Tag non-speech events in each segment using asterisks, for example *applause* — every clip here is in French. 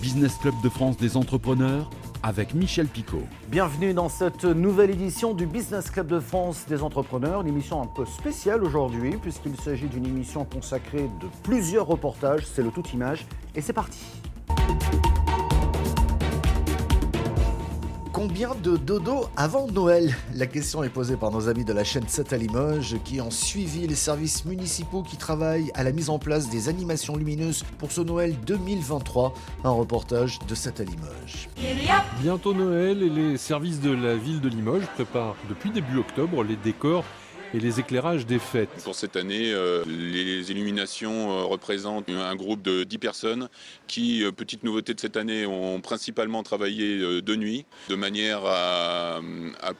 Business Club de France des entrepreneurs avec Michel Picot. Bienvenue dans cette nouvelle édition du Business Club de France des entrepreneurs, une émission un peu spéciale aujourd'hui puisqu'il s'agit d'une émission consacrée de plusieurs reportages, c'est le tout image et c'est parti. Combien de dodo avant Noël La question est posée par nos amis de la chaîne 7 à Limoges qui ont suivi les services municipaux qui travaillent à la mise en place des animations lumineuses pour ce Noël 2023. Un reportage de 7 à Limoges. Bientôt Noël et les services de la ville de Limoges préparent depuis début octobre les décors et les éclairages des fêtes. Pour cette année, euh, les illuminations euh, représentent un groupe de 10 personnes qui, euh, petite nouveauté de cette année, ont principalement travaillé de nuit, de manière à,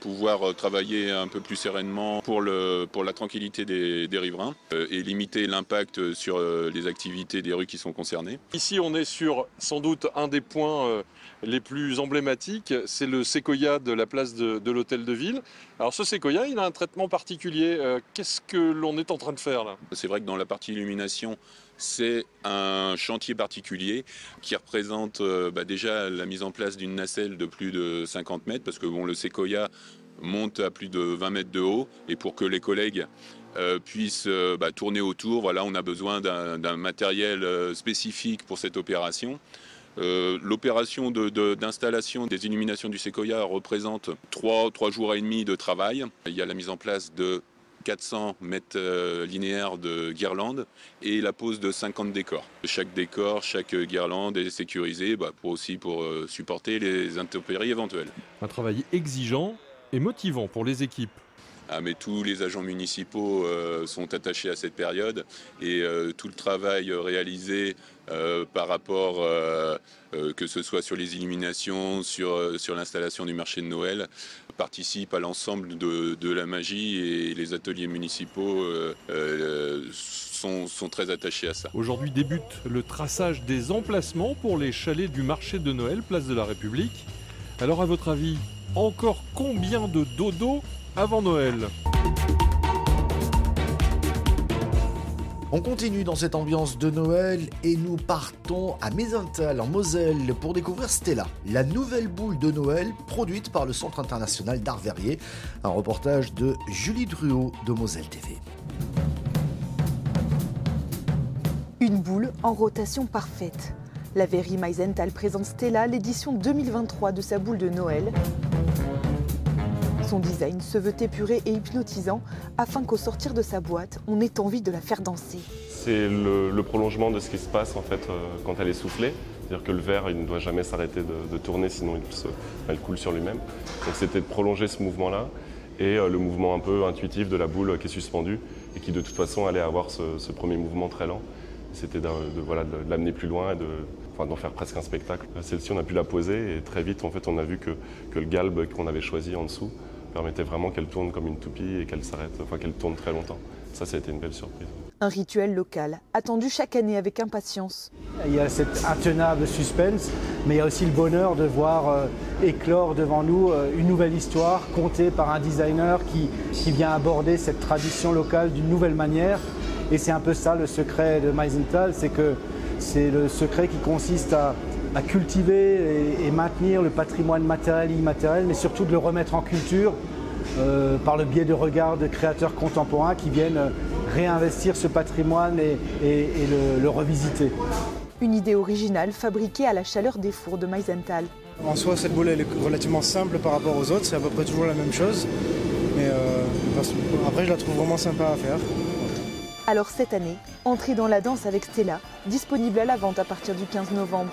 pouvoir travailler un peu plus sereinement pour, le, pour la tranquillité des, des riverains et limiter l'impact sur les activités des rues qui sont concernées. Ici, on est sur sans doute un des points les plus emblématiques, c'est le séquoia de la place de, de l'hôtel de ville. Alors ce séquoia, il a un traitement particulier. Euh, qu'est-ce que l'on est en train de faire là? C'est vrai que dans la partie illumination, c'est un chantier particulier qui représente euh, bah, déjà la mise en place d'une nacelle de plus de 50 mètres, parce que bon, le séquoia monte à plus de 20 mètres de haut, et pour que les collègues euh, puissent bah, tourner autour, voilà, on a besoin d'un matériel spécifique pour cette opération. Euh, l'opération d'installation des illuminations du séquoia représente 3, jours et demi de travail. Il y a la mise en place de 400 mètres euh, linéaires de guirlandes et la pose de 50 décors. Chaque décor, chaque guirlande est sécurisée bah, pour aussi pour euh, supporter les intempéries éventuelles. Un travail exigeant et motivant pour les équipes. Ah, mais tous les agents municipaux euh, sont attachés à cette période et euh, tout le travail réalisé euh, par rapport, que ce soit sur les illuminations, sur, l'installation du marché de Noël, participe à l'ensemble de, la magie et les ateliers municipaux sont, sont très attachés à ça. Aujourd'hui débute le traçage des emplacements pour les chalets du marché de Noël, place de la République. Alors à votre avis, encore combien de dodo avant Noël? On continue dans cette ambiance de Noël et nous partons à Mézental en Moselle pour découvrir Stella, la nouvelle boule de Noël produite par le Centre international d'art verrier. Un reportage de Julie Druot de Moselle TV. Une boule en rotation parfaite. La Verrie Meisenthal présente Stella l'édition 2023 de sa boule de Noël. Son design se veut épuré et hypnotisant afin qu'au sortir de sa boîte, on ait envie de la faire danser. C'est le, prolongement de ce qui se passe en fait euh, quand elle est soufflée. C'est-à-dire que le verre, il ne doit jamais s'arrêter de, tourner, sinon il, coule sur lui-même. Donc c'était de prolonger ce mouvement-là et euh, le mouvement un peu intuitif de la boule qui est suspendue et qui de toute façon allait avoir ce, premier mouvement très lent. C'était de, l'amener plus loin et de, d'en faire presque un spectacle. Celle-ci, on a pu la poser et très vite, en fait, on a vu que le galbe qu'on avait choisi en dessous permettait vraiment qu'elle tourne comme une toupie et qu'elle s'arrête, enfin qu'elle tourne très longtemps. Ça, ça a été une belle surprise. Un rituel local, attendu chaque année avec impatience. Il y a cet intenable suspense, mais il y a aussi le bonheur de voir euh, éclore devant nous euh, une nouvelle histoire contée par un designer qui, qui vient aborder cette tradition locale d'une nouvelle manière. Et c'est un peu ça le secret de Meisenthal, c'est que c'est le secret qui consiste à, à cultiver et, maintenir le patrimoine matériel et immatériel, mais surtout de le remettre en culture euh, par le biais de regards de créateurs contemporains qui viennent réinvestir ce patrimoine et, le, revisiter. Une idée originale fabriquée à la chaleur des fours de Meisenthal. En soi, cette boule est relativement simple par rapport aux autres, c'est à peu près toujours la même chose. Mais euh, après, je la trouve vraiment sympa à faire. Alors cette année, entrez dans la danse avec Stella, disponible à la vente à partir du 15 novembre.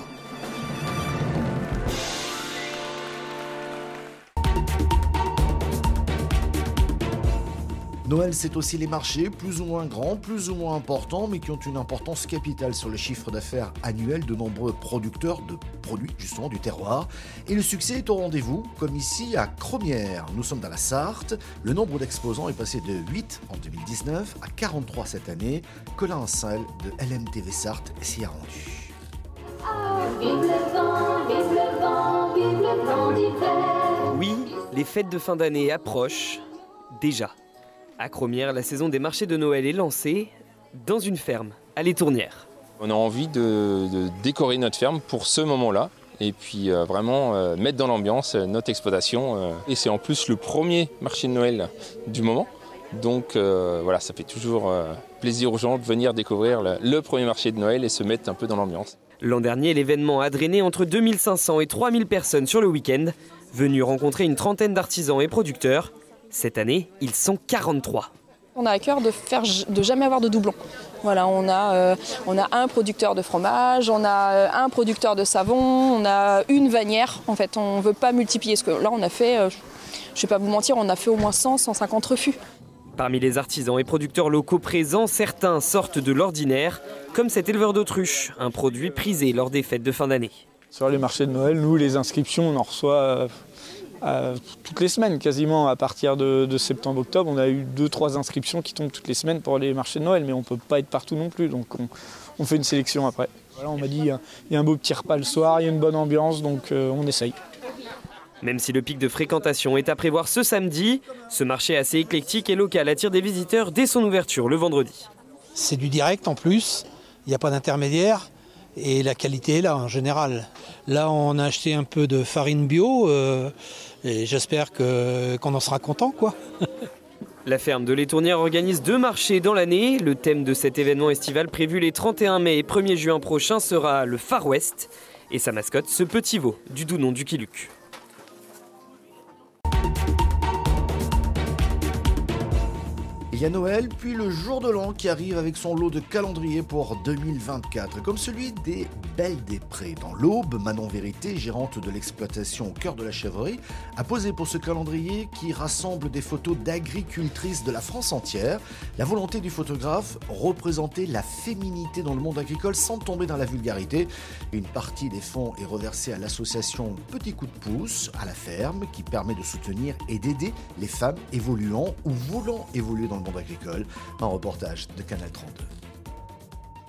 Noël, c'est aussi les marchés, plus ou moins grands, plus ou moins importants, mais qui ont une importance capitale sur le chiffre d'affaires annuel de nombreux producteurs de produits justement du terroir. Et le succès est au rendez-vous, comme ici à Cromières. Nous sommes dans la Sarthe. Le nombre d'exposants est passé de 8 en 2019 à 43 cette année. Colin Salle de LMTV Sarthe s'y a rendu. Oui, les fêtes de fin d'année approchent déjà. À Cromière, la saison des marchés de Noël est lancée dans une ferme, à l'Étournière. On a envie de, de décorer notre ferme pour ce moment-là et puis euh, vraiment euh, mettre dans l'ambiance euh, notre exploitation. Et c'est en plus le premier marché de Noël du moment. Donc voilà, ça fait toujours plaisir aux gens de venir découvrir le, le premier marché de Noël et se mettre un peu dans l'ambiance. L'an dernier, l'événement a drainé entre 2500 et 3000 personnes sur le week-end, venus rencontrer une trentaine d'artisans et producteurs. Cette année, ils sont 43. On a à cœur de faire de jamais avoir de doublons. Voilà, on a, euh, on a un producteur de fromage, on a euh, un producteur de savon, on a une vannière. En fait, on ne veut pas multiplier. Ce que là, on a fait, euh, je ne vais pas vous mentir, on a fait au moins 100, 150 refus. Parmi les artisans et producteurs locaux présents, certains sortent de l'ordinaire, comme cet éleveur d'autruche, un produit prisé lors des fêtes de fin d'année. Sur les marchés de Noël, nous, les inscriptions, on en reçoit euh, toutes les semaines, quasiment à partir de, de septembre-octobre. On a eu deux, trois inscriptions qui tombent toutes les semaines pour les marchés de Noël, mais on ne peut pas être partout non plus, donc on, on fait une sélection après. Voilà, on m'a dit, il y a un beau petit repas le soir, il y a une bonne ambiance, donc euh, on essaye. Même si le pic de fréquentation est à prévoir ce samedi, ce marché assez éclectique et local attire des visiteurs dès son ouverture le vendredi. C'est du direct en plus, il n'y a pas d'intermédiaire et la qualité est là en général. Là, on a acheté un peu de farine bio euh, et j'espère qu'on en sera content. quoi. *laughs* La ferme de l'Étournière organise deux marchés dans l'année. Le thème de cet événement estival prévu les 31 mai et 1er juin prochains sera le Far West et sa mascotte, ce petit veau du doux du Kiluc. Il y a Noël, puis le jour de l'an qui arrive avec son lot de calendrier pour 2024, comme celui des Belles des Prés. Dans l'Aube, Manon Vérité, gérante de l'exploitation au cœur de la chèvrerie, a posé pour ce calendrier qui rassemble des photos d'agricultrices de la France entière. La volonté du photographe, représenter la féminité dans le monde agricole sans tomber dans la vulgarité. Une partie des fonds est reversée à l'association Petit Coup de Pouce à la ferme qui permet de soutenir et d'aider les femmes évoluant ou voulant évoluer dans le agricole. Un reportage de Canal 32.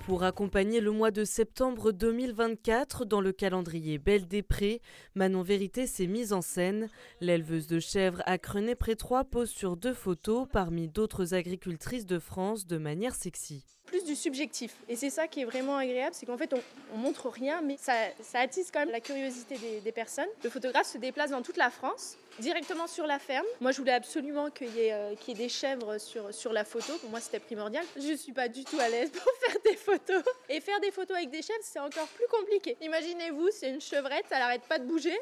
Pour accompagner le mois de septembre 2024 dans le calendrier Belle des Prés, Manon Vérité s'est mise en scène. L'éleveuse de chèvres à Crenay-Pré-Trois pose sur deux photos parmi d'autres agricultrices de France de manière sexy plus du subjectif. Et c'est ça qui est vraiment agréable, c'est qu'en fait, on, on, montre rien, mais ça, ça, attise quand même la curiosité des, personnes. Le photographe se déplace dans toute la France, directement sur la ferme. Moi, je voulais absolument qu'il y, euh, ait des chèvres sur, sur la photo. Pour moi, c'était primordial. Je ne suis pas du tout à l'aise *laughs* pour faire des photos. Et faire des photos avec des chèvres, c'est encore plus compliqué. Imaginez-vous, c'est une chevrette, elle n'arrête pas de bouger.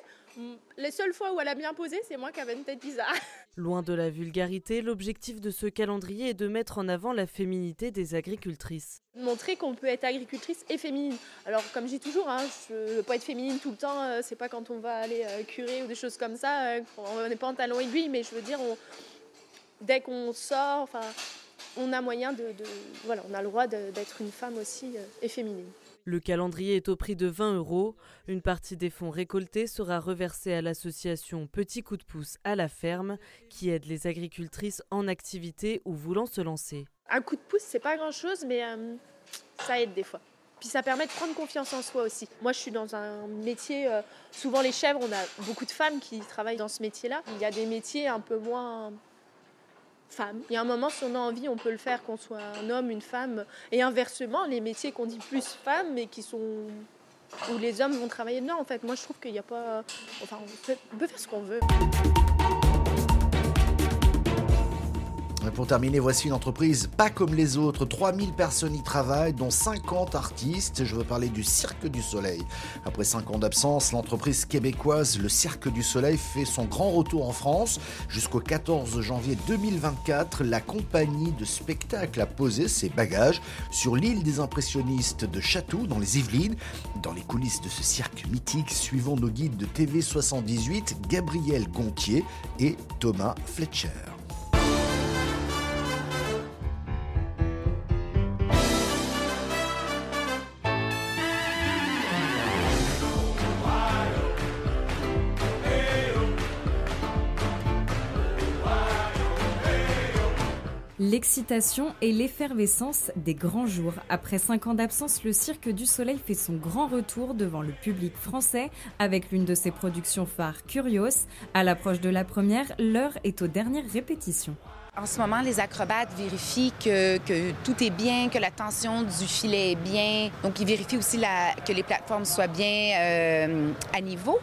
Les seules fois où elle a bien posé, c'est moi qui avais une tête bizarre. *laughs* Loin de la vulgarité, l'objectif de ce calendrier est de mettre en avant la féminité des agricultrices. Montrer qu'on peut être agricultrice et féminine. Alors, comme je dis toujours, hein, je ne veux pas être féminine tout le temps, euh, c'est pas quand on va aller euh, curer ou des choses comme ça, euh, on n'est pas en talon aiguille, mais je veux dire, on, dès qu'on sort, enfin, on a moyen de, de, Voilà, on a le droit d'être une femme aussi et féminine. Le calendrier est au prix de 20 euros. Une partie des fonds récoltés sera reversée à l'association Petit Coup de pouce à la ferme, qui aide les agricultrices en activité ou voulant se lancer. Un coup de pouce, c'est pas grand chose, mais euh, ça aide des fois. Puis ça permet de prendre confiance en soi aussi. Moi, je suis dans un métier, euh, souvent les chèvres, on a beaucoup de femmes qui travaillent dans ce métier-là. Il y a des métiers un peu moins femme. Il y a un moment, si on a envie, on peut le faire, qu'on soit un homme, une femme. Et inversement, les métiers qu'on dit plus femmes, mais qui sont où les hommes vont travailler dedans. En fait, moi, je trouve qu'il n'y a pas. Enfin, on peut faire ce qu'on veut. Pour terminer, voici une entreprise pas comme les autres. 3000 personnes y travaillent, dont 50 artistes. Je veux parler du Cirque du Soleil. Après 5 ans d'absence, l'entreprise québécoise Le Cirque du Soleil fait son grand retour en France. Jusqu'au 14 janvier 2024, la compagnie de spectacle a posé ses bagages sur l'île des impressionnistes de Château, dans les Yvelines. Dans les coulisses de ce cirque mythique, suivons nos guides de TV 78, Gabriel Gontier et Thomas Fletcher. L'excitation et l'effervescence des grands jours. Après cinq ans d'absence, le Cirque du Soleil fait son grand retour devant le public français avec l'une de ses productions phares, Curios. À l'approche de la première, l'heure est aux dernières répétitions. En ce moment, les acrobates vérifient que, tout est bien, que la tension du filet est bien. Donc, ils vérifient aussi que les plateformes soient bien euh, à niveau.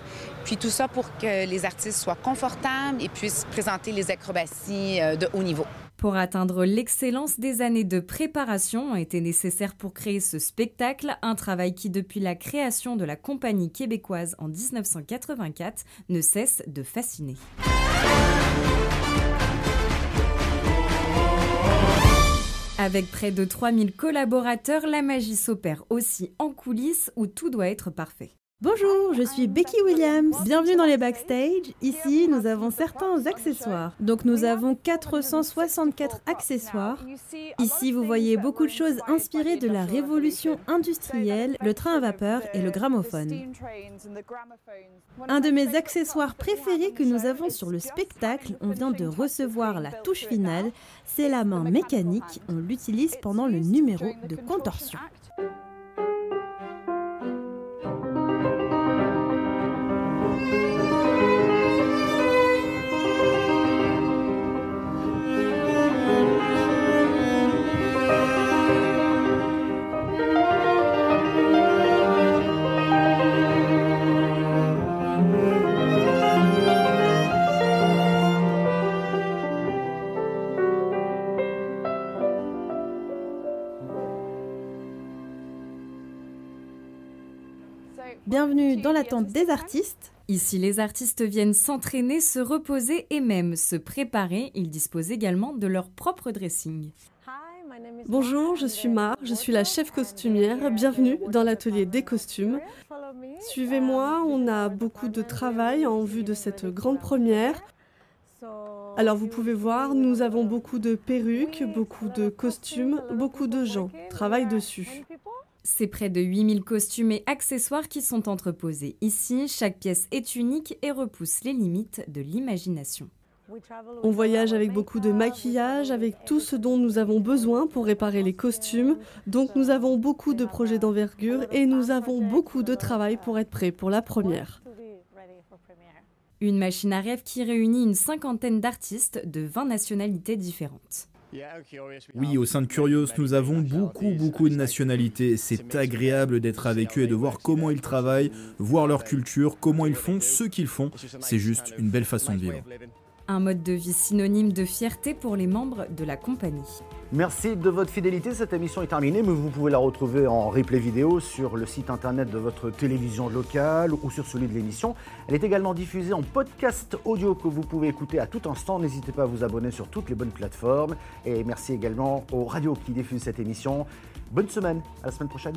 Puis tout ça pour que les artistes soient confortables et puissent présenter les acrobaties euh, de haut niveau. Pour atteindre l'excellence, des années de préparation ont été nécessaires pour créer ce spectacle, un travail qui, depuis la création de la compagnie québécoise en 1984, ne cesse de fasciner. Avec près de 3000 collaborateurs, la magie s'opère aussi en coulisses où tout doit être parfait. Bonjour, je suis Becky Williams. Bienvenue dans les backstage. Ici, nous avons certains accessoires. Donc nous avons 464 accessoires. Ici, vous voyez beaucoup de choses inspirées de la révolution industrielle, le train à vapeur et le gramophone. Un de mes accessoires préférés que nous avons sur le spectacle, on vient de recevoir la touche finale, c'est la main mécanique. On l'utilise pendant le numéro de contorsion. Bienvenue dans la tente des artistes. Ici, les artistes viennent s'entraîner, se reposer et même se préparer. Ils disposent également de leur propre dressing. Bonjour, je suis Mar, je suis la chef costumière. Bienvenue dans l'atelier des costumes. Suivez-moi, on a beaucoup de travail en vue de cette grande première. Alors vous pouvez voir, nous avons beaucoup de perruques, beaucoup de costumes, beaucoup de gens travaillent dessus. C'est près de 8000 costumes et accessoires qui sont entreposés ici. Chaque pièce est unique et repousse les limites de l'imagination. On voyage avec beaucoup de maquillage, avec tout ce dont nous avons besoin pour réparer les costumes. Donc nous avons beaucoup de projets d'envergure et nous avons beaucoup de travail pour être prêts pour la première. Une machine à rêve qui réunit une cinquantaine d'artistes de 20 nationalités différentes. Oui, au sein de Curious, nous avons beaucoup, beaucoup de nationalités. C'est agréable d'être avec eux et de voir comment ils travaillent, voir leur culture, comment ils font ce qu'ils font. C'est juste une belle façon de vivre. Un mode de vie synonyme de fierté pour les membres de la compagnie. Merci de votre fidélité. Cette émission est terminée, mais vous pouvez la retrouver en replay vidéo sur le site internet de votre télévision locale ou sur celui de l'émission. Elle est également diffusée en podcast audio que vous pouvez écouter à tout instant. N'hésitez pas à vous abonner sur toutes les bonnes plateformes. Et merci également aux radios qui diffusent cette émission. Bonne semaine, à la semaine prochaine.